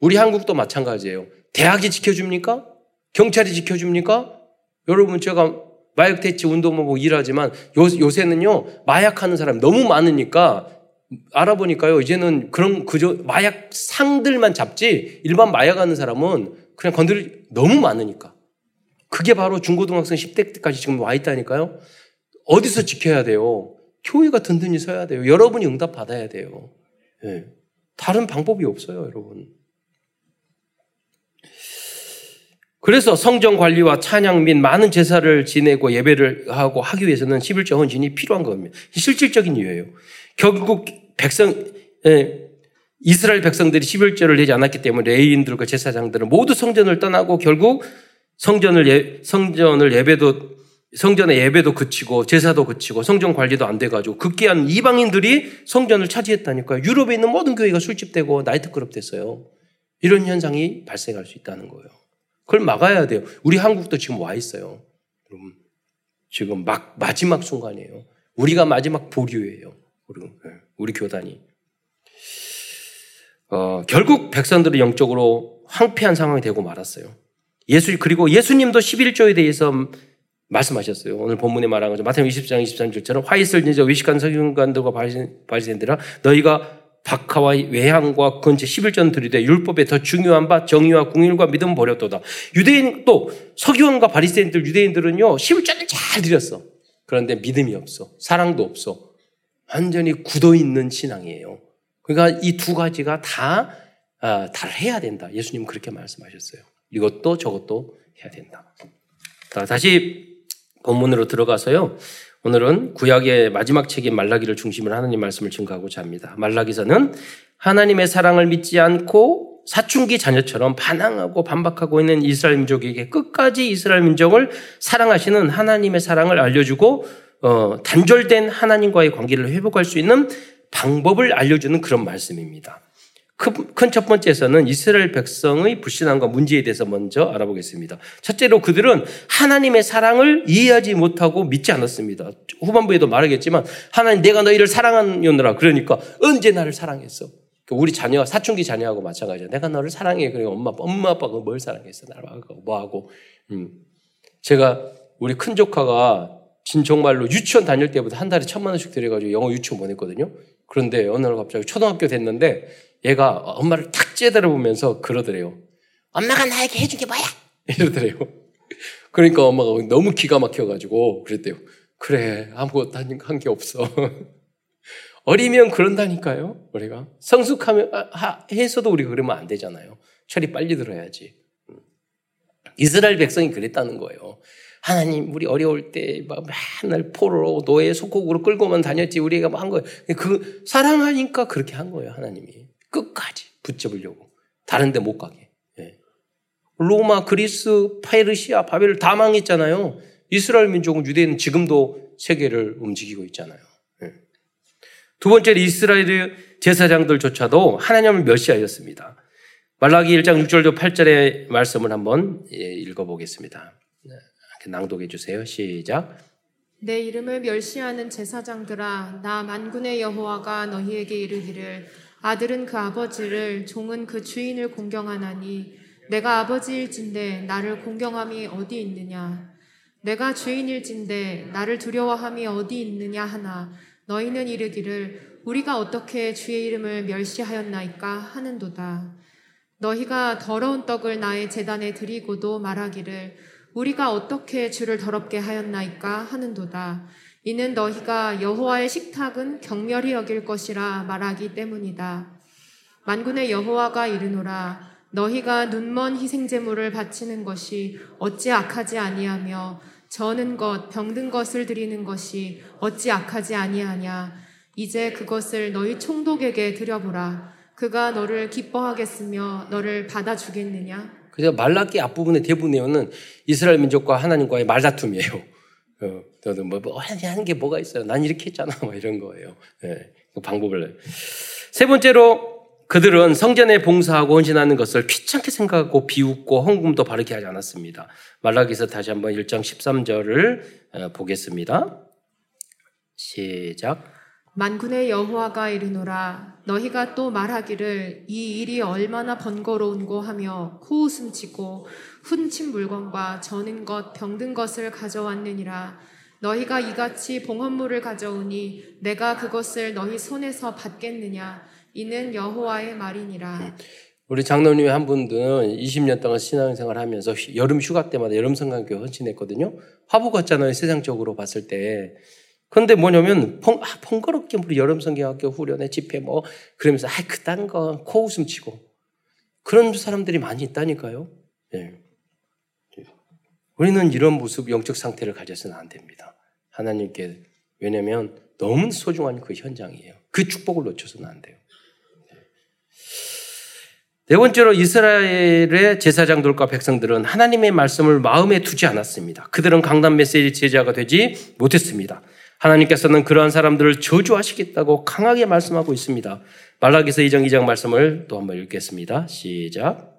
우리 한국도 마찬가지예요. 대학이 지켜줍니까? 경찰이 지켜줍니까? 여러분 제가 마약 대치 운동하고 일하지만 요, 새는요 마약하는 사람이 너무 많으니까 알아보니까요 이제는 그런 그저 마약 상들만 잡지 일반 마약하는 사람은 그냥 건들 너무 많으니까 그게 바로 중고등학생 10대 때까지 지금 와 있다니까요. 어디서 지켜야 돼요? 교회가 든든히 서야 돼요. 여러분이 응답 받아야 돼요. 네. 다른 방법이 없어요, 여러분. 그래서 성전 관리와 찬양 및 많은 제사를 지내고 예배를 하고 하기 위해서는 11조 헌신이 필요한 겁니다. 실질적인 이유예요. 결국 백성, 예, 이스라엘 백성들이 11조를 내지 않았기 때문에 레이인들과 제사장들은 모두 성전을 떠나고 결국 성전을 예, 성전을 예배도 성전의 예배도 그치고 제사도 그치고 성전 관리도 안 돼가지고 극기한 이방인들이 성전을 차지했다니까요. 유럽에 있는 모든 교회가 술집되고 나이트클럽 됐어요. 이런 현상이 발생할 수 있다는 거예요. 그걸 막아야 돼요. 우리 한국도 지금 와 있어요. 여러분, 지금 막 마지막 순간이에요. 우리가 마지막 보류예요. 우리, 네, 우리 교단이. 어, 결국 백성들은 영적으로 황폐한 상황이 되고 말았어요. 예수 그리고 예수님도 11조에 대해서 말씀하셨어요. 오늘 본문에 말한 거죠. 마태복음 20장 23절처럼 화이슬 진저 위식한 서기관들과 바리새인들아 너희가 박하와 외향과 근체 11전 들이되 율법에 더 중요한 바 정의와 궁일과 믿음 버렸도다. 유대인 또 서기관과 바리새인들 유대인들은요 11전을 잘 드렸어. 그런데 믿음이 없어. 사랑도 없어. 완전히 굳어 있는 신앙이에요. 그러니까 이 두 가지가 다, 아, 다 해야 된다. 예수님 그렇게 말씀하셨어요. 이것도 저것도 해야 된다. 다시 본문으로 들어가서요. 오늘은 구약의 마지막 책인 말라기를 중심으로 하나님 말씀을 증거하고자 합니다. 말라기서는 하나님의 사랑을 믿지 않고 사춘기 자녀처럼 반항하고 반박하고 있는 이스라엘 민족에게 끝까지 이스라엘 민족을 사랑하시는 하나님의 사랑을 알려주고 어, 단절된 하나님과의 관계를 회복할 수 있는 방법을 알려주는 그런 말씀입니다. 큰 첫 번째에서는 이스라엘 백성의 불신함과 문제에 대해서 먼저 알아보겠습니다. 첫째로 그들은 하나님의 사랑을 이해하지 못하고 믿지 않았습니다. 후반부에도 말하겠지만 하나님 내가 너희를 사랑하느라 그러니까 언제 나를 사랑했어? 그 우리 자녀 사춘기 자녀하고 마찬가지야. 내가 너를 사랑해. 그러니까 엄마 엄마 아빠가 뭘 사랑했어? 나를 뭐 하고. 음. 제가 우리 큰 조카가 진 정말로 유치원 다닐 때부터 한 달에 천만 원씩 들여가지고 영어 유치원 보냈거든요. 그런데 어느 날 갑자기 초등학교 됐는데 얘가 엄마를 탁 째려보면서 그러더래요. 엄마가 나에게 해준 게 뭐야? [laughs] 이러더래요. 그러니까 엄마가 너무 기가 막혀가지고 그랬대요. 그래, 아무것도 한 게 없어. [laughs] 어리면 그런다니까요, 우리가. 성숙하면, 아, 해서도 우리가 그러면 안 되잖아요. 철이 빨리 들어야지. 음. 이스라엘 백성이 그랬다는 거예요. 하나님, 우리 어려울 때 맨날 포로, 노예, 속국으로 끌고만 다녔지, 우리가 뭐 한 거예요. 그, 사랑하니까 그렇게 한 거예요, 하나님이. 끝까지 붙잡으려고. 다른데 못 가게. 예. 로마, 그리스, 파이르시아, 바벨을 다 망했잖아요. 이스라엘 민족은 유대인은 지금도 세계를 움직이고 있잖아요. 예. 두 번째로 이스라엘 제사장들조차도 하나님을 멸시하였습니다. 말라기 1장 6절도 8절의 말씀을 한번 예, 읽어보겠습니다. 네, 낭독해 주세요. 시작. 내 이름을 멸시하는 제사장들아 나 만군의 여호와가 너희에게 이르기를 아들은 그 아버지를 종은 그 주인을 공경하나니 내가 아버지일진데 나를 공경함이 어디 있느냐 내가 주인일진데 나를 두려워함이 어디 있느냐 하나 너희는 이르기를 우리가 어떻게 주의 이름을 멸시하였나이까 하는도다 너희가 더러운 떡을 나의 재단에 드리고도 말하기를 우리가 어떻게 주를 더럽게 하였나이까 하는도다. 이는 너희가 여호와의 식탁은 경멸히 여길 것이라 말하기 때문이다. 만군의 여호와가 이르노라 너희가 눈먼 희생 제물을 바치는 것이 어찌 악하지 아니하며 저는 것 병든 것을 드리는 것이 어찌 악하지 아니하냐 이제 그것을 너희 총독에게 드려보라 그가 너를 기뻐하겠으며 너를 받아주겠느냐 그래서 말라기 앞부분의 대부분 내용은 이스라엘 민족과 하나님과의 말다툼이에요. [laughs] 어, 뭐, 뭐 하는 게 뭐가 있어요? 난 이렇게 했잖아. [laughs] 뭐 이런 거예요. 네, 그 방법을. 세 번째로 그들은 성전에 봉사하고 헌신하는 것을 귀찮게 생각하고 비웃고 헌금도 바르게 하지 않았습니다. 말라기서 다시 한번 1장 13절을 어, 보겠습니다. 시작. 만군의 여호와가 이르노라 너희가 또 말하기를 이 일이 얼마나 번거로운고 하며 코웃음치고 훔친 물건과 저는 것 병든 것을 가져왔느니라 너희가 이같이 봉헌물을 가져오니 내가 그것을 너희 손에서 받겠느냐 이는 여호와의 말이니라 우리 장로님 한 분들은 20년 동안 신앙생활 하면서 여름 휴가 때마다 여름 성강교회 헌신했거든요. 화보 같잖아요. 세상적으로 봤을 때. 그런데 뭐냐면 펑, 아, 번거롭게 우리 여름 성경학교 후련회 집회 뭐 그러면서 아 그딴 거 코웃음 치고 그런 사람들이 많이 있다니까요. 네. 우리는 이런 모습 영적 상태를 가져서는 안 됩니다. 하나님께 왜냐하면 너무 소중한 그 현장이에요. 그 축복을 놓쳐서는 안 돼요. 네 번째로 이스라엘의 제사장들과 백성들은 하나님의 말씀을 마음에 두지 않았습니다. 그들은 강단 메시지 제자가 되지 못했습니다. 하나님께서는 그러한 사람들을 저주하시겠다고 강하게 말씀하고 있습니다. 말라기서 2장 2장 말씀을 또 한번 읽겠습니다. 시작.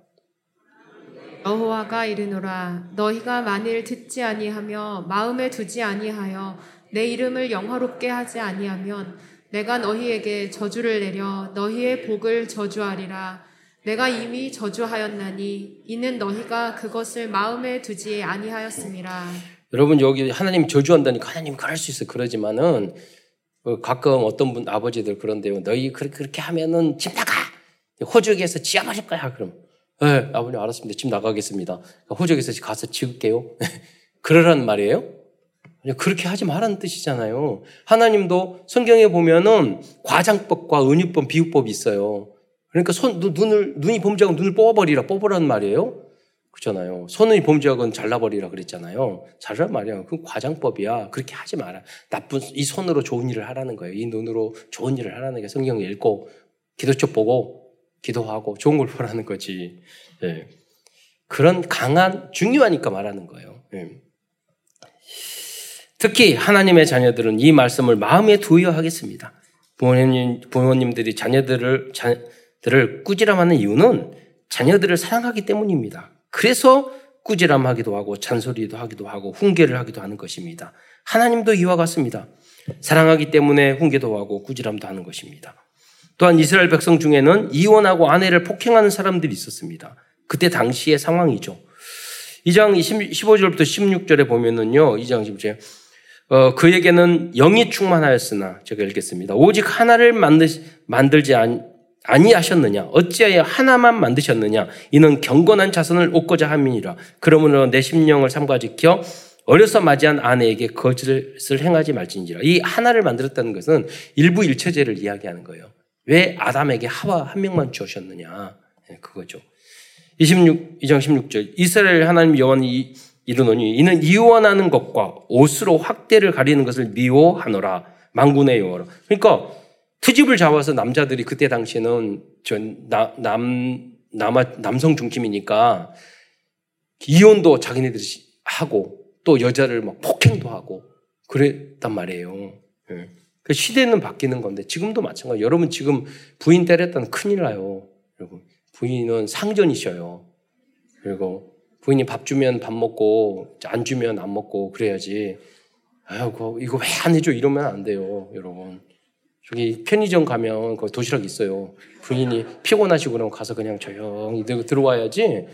여호와가 이르노라 너희가 만일 듣지 아니하며 마음에 두지 아니하여 내 이름을 영화롭게 하지 아니하면 내가 너희에게 저주를 내려 너희의 복을 저주하리라 내가 이미 저주하였나니 이는 너희가 그것을 마음에 두지 아니하였음이라 여러분 여기 하나님 저주한다니까 하나님 그럴 수 있어. 그러지만은 그 가끔 어떤 분 아버지들 그런데요 너희 그렇게 하면은 집 나가. 호적에서 지어버릴 거야. 그럼 네, 아버님 알았습니다. 집 나가겠습니다. 호적에서 가서 지을게요. [laughs] 그러란 말이에요. 그렇게 하지 말라는 뜻이잖아요. 하나님도 성경에 보면은 과장법과 은유법 비유법이 있어요. 그러니까 손 눈을 눈이 범죄하고 눈을 뽑아버리라 뽑으라는 말이에요 그렇잖아요. 손의 범죄하고는 잘라버리라 그랬잖아요. 잘란 말이야. 그 과장법이야. 그렇게 하지 마라. 나쁜 이 손으로 좋은 일을 하라는 거예요. 이 눈으로 좋은 일을 하라는 게 성경 읽고 기도책 보고 기도하고 좋은 걸 보라는 거지. 예. 그런 강한 중요하니까 말하는 거예요. 예. 특히 하나님의 자녀들은 이 말씀을 마음에 두어야 하겠습니다. 부모님, 부모님들이 자녀들을, 자들을 꾸지람하는 이유는 자녀들을 사랑하기 때문입니다. 그래서 꾸지람하기도 하고 잔소리도 하기도 하고 훈계를 하기도 하는 것입니다. 하나님도 이와 같습니다. 사랑하기 때문에 훈계도 하고 꾸지람도 하는 것입니다. 또한 이스라엘 백성 중에는 이혼하고 아내를 폭행하는 사람들이 있었습니다. 그때 당시의 상황이죠. 2장 15절부터 16절에 보면은요, 2장 15절. 어, 그에게는 영이 충만하였으나, 제가 읽겠습니다. 오직 하나를 만들, 만들지 않, 아니하셨느냐? 어찌하여 하나만 만드셨느냐? 이는 경건한 자손을 얻고자 함이니라. 그러므로 내 심령을 삼가 지켜 어려서 맞이한 아내에게 거짓을 행하지 말지니라. 이 하나를 만들었다는 것은 일부 일체제를 이야기하는 거예요. 왜 아담에게 하와 한 명만 주셨느냐? 네, 그거죠. 26, 2장 16절. 이스라엘 하나님 여호와는 이르노니 이는 이혼하는 것과 옷으로 확대를 가리는 것을 미워하노라. 망군의 여호라. 그러니까 트집을 잡아서 남자들이 그때 당시에는 남, 남, 남, 남성 중심이니까 이혼도 자기네들이 하고 또 여자를 막 폭행도 하고 그랬단 말이에요. 예. 그 시대는 바뀌는 건데 지금도 마찬가지. 여러분 지금 부인 때렸다는 큰일 나요. 여러분 부인은 상전이셔요. 그리고 부인이 밥 주면 밥 먹고 안 주면 안 먹고 그래야지. 아이고 이거 왜 안 해줘 이러면 안 돼요, 여러분. 저기 편의점 가면 그 도시락 있어요. 부인이 피곤하시고 그러면 가서 그냥 조용히 들어와야지.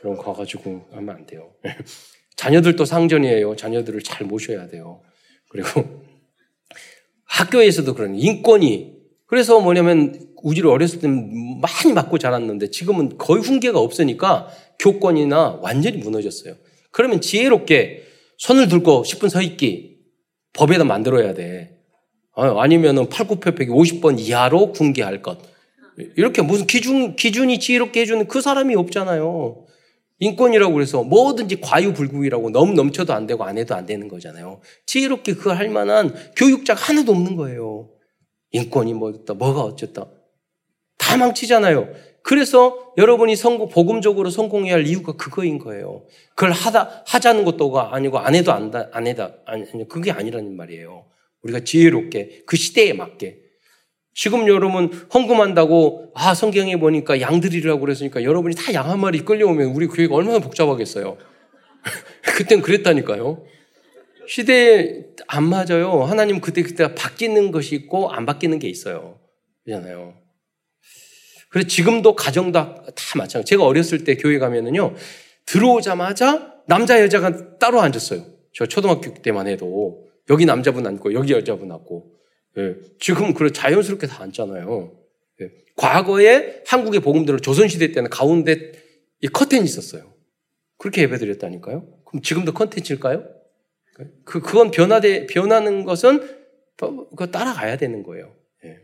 그럼 가가지고 하면 안 돼요. [laughs] 자녀들도 상전이에요. 자녀들을 잘 모셔야 돼요. 그리고 [laughs] 학교에서도 그런 인권이 그래서 뭐냐면 우지를 어렸을 때는 많이 맞고 자랐는데 지금은 거의 훈계가 없으니까 교권이나 완전히 무너졌어요. 그러면 지혜롭게 손을 들고 10분 서 있기 법에다 만들어야 돼. 어, 아니면은 89펴펴기 50번 이하로 군계할 것. 이렇게 무슨 기준, 기준이 지혜롭게 해주는 그 사람이 없잖아요. 인권이라고 그래서 뭐든지 과유불급이라고 너무 넘쳐도 안 되고 안 해도 안 되는 거잖아요. 지혜롭게 그거 할 만한 교육자가 하나도 없는 거예요. 인권이 뭐였다, 뭐가 어쨌다. 다 망치잖아요. 그래서 여러분이 성공, 복음적으로 성공해야 할 이유가 그거인 거예요. 그걸 하다, 하자는 것도 아니고 안 해도 안, 다, 안 해다, 아니, 그게 아니라는 말이에요. 우리가 지혜롭게 그 시대에 맞게 지금 여러분 헌금한다고 아 성경에 보니까 양들이라고 그랬으니까 여러분이 다 양 한 마리 끌려오면 우리 교회가 얼마나 복잡하겠어요. [laughs] 그땐 그랬다니까요. 시대에 안 맞아요. 하나님 그때 그때 바뀌는 것이 있고 안 바뀌는 게 있어요. 그잖아요. 그래서 지금도 가정도 다 마찬가지. 제가 어렸을 때 교회 가면은요 들어오자마자 남자 여자가 따로 앉았어요. 저 초등학교 때만 해도 여기 남자분 앉고 여기 여자분 앉고 예, 지금 그래 자연스럽게 다 앉잖아요. 예, 과거에 한국의 복음대로 조선시대 때는 가운데 이 커튼이 있었어요. 그렇게 예배드렸다니까요. 그럼 지금도 컨텐츠일까요? 그, 그건 변화돼, 변하는 것은 그 따라가야 되는 거예요. 예.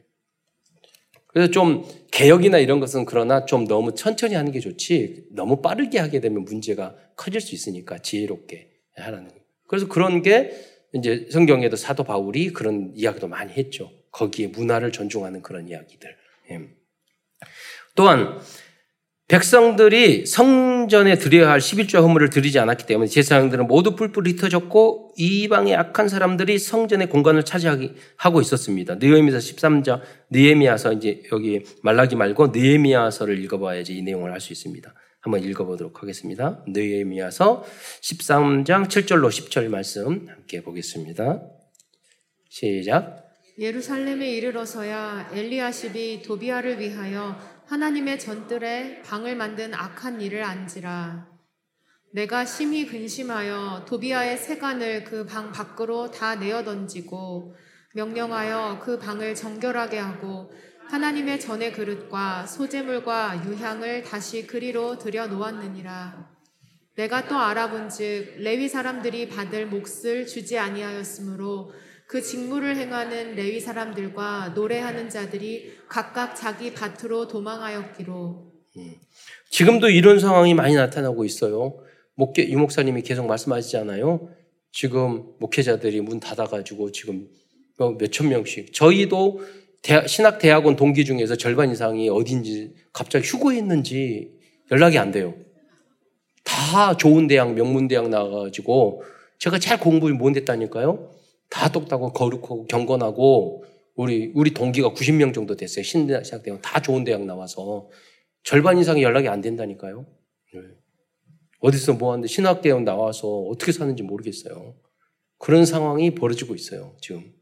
그래서 좀 개혁이나 이런 것은 그러나 좀 너무 천천히 하는 게 좋지 너무 빠르게 하게 되면 문제가 커질 수 있으니까 지혜롭게 하라는 거예요. 그래서 그런 게 이제 성경에도 사도 바울이 그런 이야기도 많이 했죠. 거기에 문화를 존중하는 그런 이야기들. 예. 또한 백성들이 성전에 드려야 할 11조 헌물을 드리지 않았기 때문에 제사장들은 모두 뿔뿔이 흩어졌고 이방의 악한 사람들이 성전의 공간을 차지하고 있었습니다. 느헤미야서 13장 느헤미야서 이제 여기 말라기 말고 느헤미야서를 읽어봐야지 이 내용을 알 수 있습니다. 한번 읽어보도록 하겠습니다. 느헤미야서 13장 7절로 10절 말씀 함께 보겠습니다. 시작. 예루살렘에 이르러서야 엘리야십이 도비아를 위하여 하나님의 전뜰에 방을 만든 악한 일을 안지라. 내가 심히 근심하여 도비아의 세간을 그 방 밖으로 다 내어 던지고 명령하여 그 방을 정결하게 하고 하나님의 전의 그릇과 소재물과 유향을 다시 그리로 들여 놓았느니라. 내가 또 알아본즉 레위 사람들이 받을 몫을 주지 아니하였으므로 그 직무를 행하는 레위 사람들과 노래하는 자들이 각각 자기 밭으로 도망하였기로. 음. 지금도 이런 상황이 많이 나타나고 있어요. 목회 유 목사님이 계속 말씀하시잖아요. 지금 목회자들이 문 닫아가지고 지금 뭐 몇천 명씩 저희도 대학, 신학 대학원 동기 중에서 절반 이상이 어딘지 갑자기 휴고했는지 연락이 안 돼요. 다 좋은 대학, 명문 대학 나가가지고 제가 잘 공부를 못 했다니까요. 다 똑똑하고 거룩하고 경건하고 우리 우리 동기가 90명 정도 됐어요. 신대학 다 좋은 대학 나와서 절반 이상이 연락이 안 된다니까요. 네. 어디서 뭐 하는데 신학 대학 나와서 어떻게 사는지 모르겠어요. 그런 상황이 벌어지고 있어요. 지금.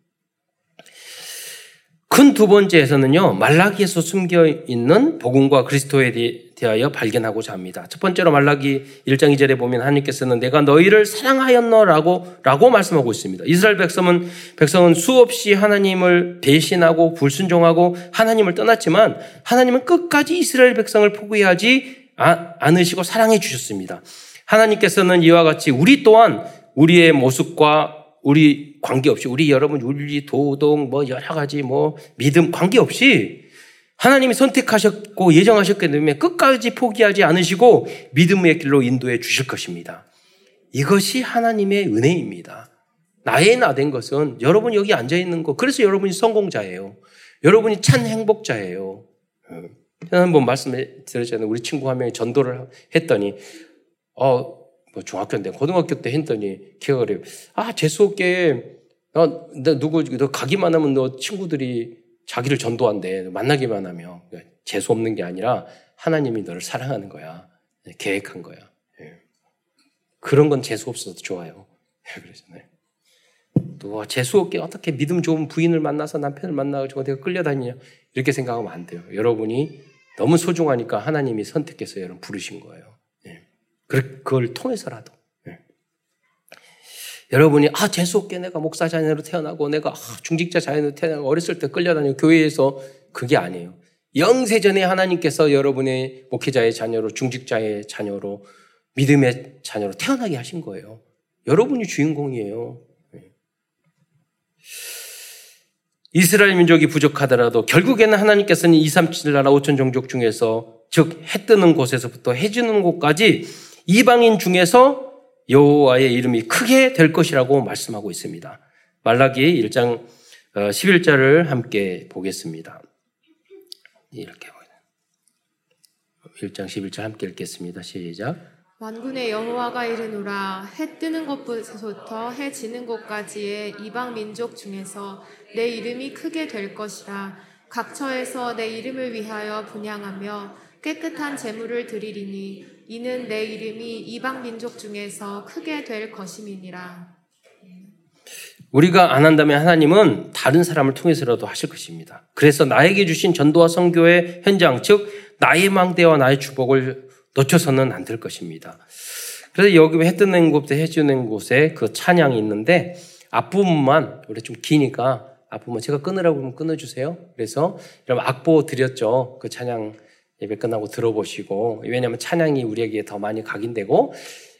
큰 두 번째에서는요, 말라기에서 숨겨 있는 복음과 그리스도에 대하여 발견하고자 합니다. 첫 번째로 말라기 1장 2절에 보면 하나님께서는 내가 너희를 사랑하였노라고 라고 말씀하고 있습니다. 이스라엘 백성은 백성은 수없이 하나님을 배신하고 불순종하고 하나님을 떠났지만 하나님은 끝까지 이스라엘 백성을 포기하지 아, 않으시고 사랑해 주셨습니다. 하나님께서는 이와 같이 우리 또한 우리의 모습과 우리 관계없이 우리 여러분 윤리 도덕 뭐 여러 가지 뭐 믿음 관계없이 하나님이 선택하셨고 예정하셨기 때문에 끝까지 포기하지 않으시고 믿음의 길로 인도해 주실 것입니다. 이것이 하나님의 은혜입니다. 나의 나 된 것은 여러분 여기 앉아 있는 거 그래서 여러분이 성공자예요. 여러분이 참 행복자예요. 한번 말씀해 드렸잖아요. 우리 친구 한 명이 전도를 했더니 어 뭐 중학교 때, 고등학교 때 했더니 그래요. 아, 재수 없게, 너, 너 누구, 너 가기만 하면 너 친구들이 자기를 전도한대. 만나기만 하면. 그러니까 재수 없는 게 아니라 하나님이 너를 사랑하는 거야. 계획한 거야. 예. 그런 건 재수 없어도 좋아요. [laughs] 예, 그러잖아요. 또 재수 없게 어떻게 믿음 좋은 부인을 만나서 남편을 만나가지고 내가 끌려다니냐 이렇게 생각하면 안 돼요. 여러분이 너무 소중하니까 하나님이 선택해서 여러분 부르신 거예요. 예. 그걸 통해서라도 예. 여러분이 아 재수 없게 내가 목사 자녀로 태어나고 내가 아, 중직자 자녀로 태어나고 어렸을 때 끌려다니고 교회에서 그게 아니에요. 영세전에 하나님께서 여러분의 목회자의 자녀로 중직자의 자녀로 믿음의 자녀로 태어나게 하신 거예요. 여러분이 주인공이에요. 이스라엘 민족이 부족하더라도 결국에는 하나님께서는 2, 3, 7 나라 5천 종족 중에서 즉 해 뜨는 곳에서부터 해 지는 곳까지 이방인 중에서 여호와의 이름이 크게 될 것이라고 말씀하고 있습니다. 말라기 1장 11절을 어, 함께 보겠습니다. 이렇게 1장 11절 함께 읽겠습니다. 시작. 만군의 여호와가 이르노라 해 뜨는 곳부터 해 지는 곳까지의 이방 민족 중에서 내 이름이 크게 될 것이라 각처에서 내 이름을 위하여 분양하며 깨끗한 제물을 드리리니 이는 내 이름이 이방 민족 중에서 크게 될 것임이니라. 우리가 안 한다면 하나님은 다른 사람을 통해서라도 하실 것입니다. 그래서 나에게 주신 전도와 선교의 현장, 즉 나의 망대와 나의 주복을 놓쳐서는 안 될 것입니다. 그래서 여기 해 뜨는 곳에 해주는 곳에 그 찬양이 있는데 앞부분만 우리 좀 기니까 앞부분 제가 끊으라고 하면 끊어주세요. 그래서 여러분 악보 드렸죠. 그 찬양 예배 끝나고 들어보시고 왜냐하면 찬양이 우리에게 더 많이 각인되고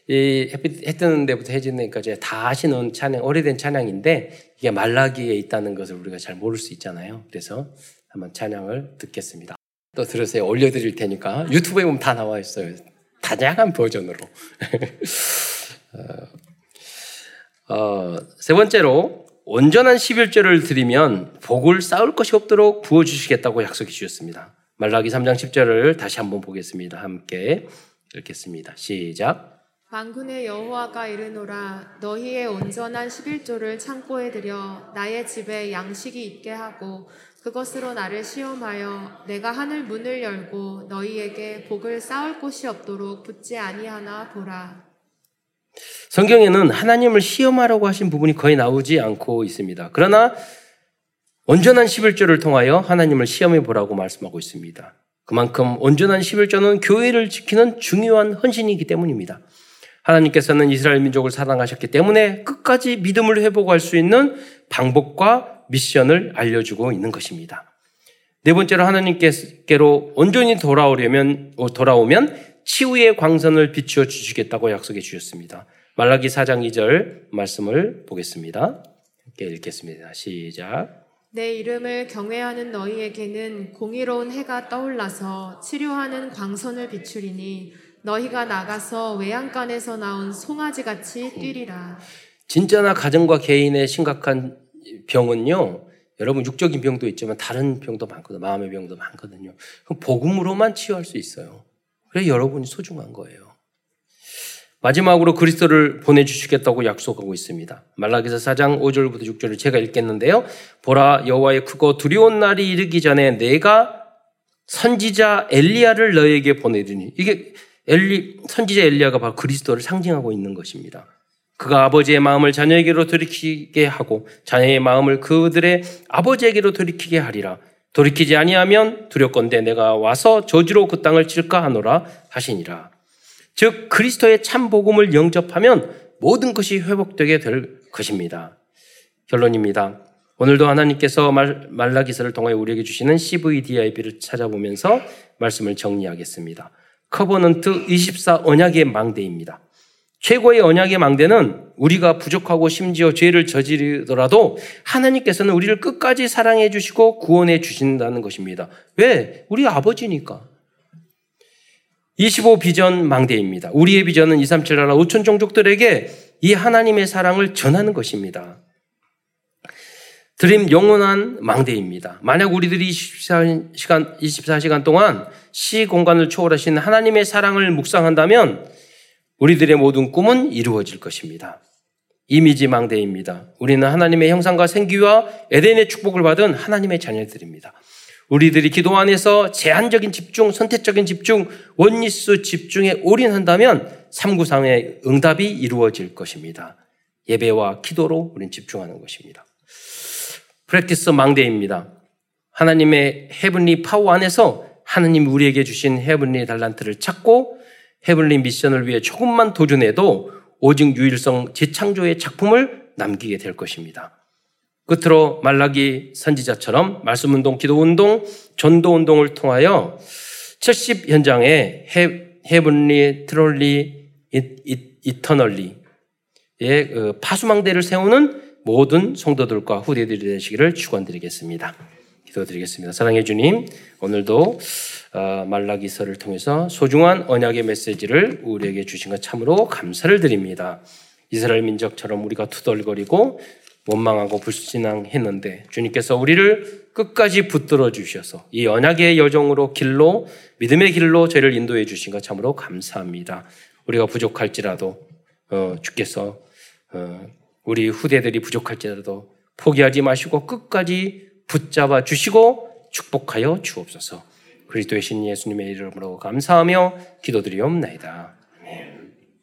이 햇빛 해 뜨는 데부터 해지는 데까지 다 하시는 찬양 오래된 찬양인데 이게 말라기에 있다는 것을 우리가 잘 모를 수 있잖아요. 그래서 한번 찬양을 듣겠습니다. 또 들으세요. 올려드릴 테니까 유튜브에 보면 다 나와 있어요. 다양한 버전으로. [laughs] 어, 어, 세 번째로 온전한 11절을 드리면 복을 쌓을 것이 없도록 부어주시겠다고 약속해 주셨습니다. 말라기 3장 10절을 다시 한번 보겠습니다. 함께 읽겠습니다. 시작. 만군의 여호와가 이르노라 너희의 온전한 11조를 창고에 들여 나의 집에 양식이 있게 하고 그것으로 나를 시험하여 내가 하늘 문을 열고 너희에게 복을 쌓을 곳이 없도록 붙지 아니하나 보라. 성경에는 하나님을 시험하라고 하신 부분이 거의 나오지 않고 있습니다. 그러나 온전한 11조를 통하여 하나님을 시험해 보라고 말씀하고 있습니다. 그만큼 온전한 11조는 교회를 지키는 중요한 헌신이기 때문입니다. 하나님께서는 이스라엘 민족을 사랑하셨기 때문에 끝까지 믿음을 회복할 수 있는 방법과 미션을 알려주고 있는 것입니다. 네 번째로 하나님께로 온전히 돌아오려면, 돌아오면 치유의 광선을 비추어 주시겠다고 약속해 주셨습니다. 말라기 4장 2절 말씀을 보겠습니다. 함께 읽겠습니다. 시작. 내 이름을 경외하는 너희에게는 공의로운 해가 떠올라서 치료하는 광선을 비추리니 너희가 나가서 외양간에서 나온 송아지 같이 뛰리라. 진짜나 가정과 개인의 심각한 병은요. 여러분 육적인 병도 있지만 다른 병도 많거든요. 마음의 병도 많거든요. 그럼 복음으로만 치유할 수 있어요. 그래 여러분이 소중한 거예요. 마지막으로 그리스도를 보내주시겠다고 약속하고 있습니다. 말라기서 4장 5절부터 6절을 제가 읽겠는데요. 보라 여호와의 크고 두려운 날이 이르기 전에 내가 선지자 엘리야를 너에게 보내드니 이게 엘리 선지자 엘리야가 바로 그리스도를 상징하고 있는 것입니다. 그가 아버지의 마음을 자녀에게로 돌이키게 하고 자녀의 마음을 그들의 아버지에게로 돌이키게 하리라. 돌이키지 아니하면 두렵건대 내가 와서 저주로 그 땅을 칠까 하노라 하시니라. 즉 그리스도의 참 복음을 영접하면 모든 것이 회복되게 될 것입니다. 결론입니다. 오늘도 하나님께서 말, 말라기서를 통하여 우리에게 주시는 CVDIP를 찾아보면서 말씀을 정리하겠습니다. Covenant 24 언약의 망대입니다. 최고의 언약의 망대는 우리가 부족하고 심지어 죄를 저지르더라도 하나님께서는 우리를 끝까지 사랑해 주시고 구원해 주신다는 것입니다. 왜? 우리 아버지니까. 25 비전 망대입니다. 우리의 비전은 237 나라 5천 종족들에게 이 하나님의 사랑을 전하는 것입니다. 드림 영원한 망대입니다. 만약 우리들이 24시간, 24시간 동안 시 공간을 초월하신 하나님의 사랑을 묵상한다면 우리들의 모든 꿈은 이루어질 것입니다. 이미지 망대입니다. 우리는 하나님의 형상과 생기와 에덴의 축복을 받은 하나님의 자녀들입니다. 우리들이 기도 안에서 제한적인 집중, 선택적인 집중, Oneness 집중에 올인한다면 393의 응답이 이루어질 것입니다. 예배와 기도로 우리는 집중하는 것입니다. Practice 망대입니다. 하나님의 heavenly power 안에서 하나님 우리에게 주신 heavenly 달란트를 찾고 헤븐리 미션을 위해 조금만 도전해도 오직 유일성 재창조의 작품을 남기게 될 것입니다. 끝으로 말라기 선지자처럼 말씀 운동, 기도 운동, 전도 운동을 통하여 70 현장에 헤븐리, 트롤리, 이 터널리의 그 파수망대를 세우는 모든 성도들과 후대들이 되시기를 축원드리겠습니다. 기도드리겠습니다. 사랑해 주님, 오늘도 어, 말라기서를 통해서 소중한 언약의 메시지를 우리에게 주신 것 참으로 감사를 드립니다. 이스라엘 민족처럼 우리가 투덜거리고 원망하고 불신앙했는데 주님께서 우리를 끝까지 붙들어 주셔서 이 언약의 여정으로 길로 믿음의 길로 저를 인도해 주신 것 참으로 감사합니다. 우리가 부족할지라도 어, 주께서 어, 우리 후대들이 부족할지라도 포기하지 마시고 끝까지 붙잡아 주시고 축복하여 주옵소서. 그리스도의 신 예수님의 이름으로 감사하며 기도드리옵나이다.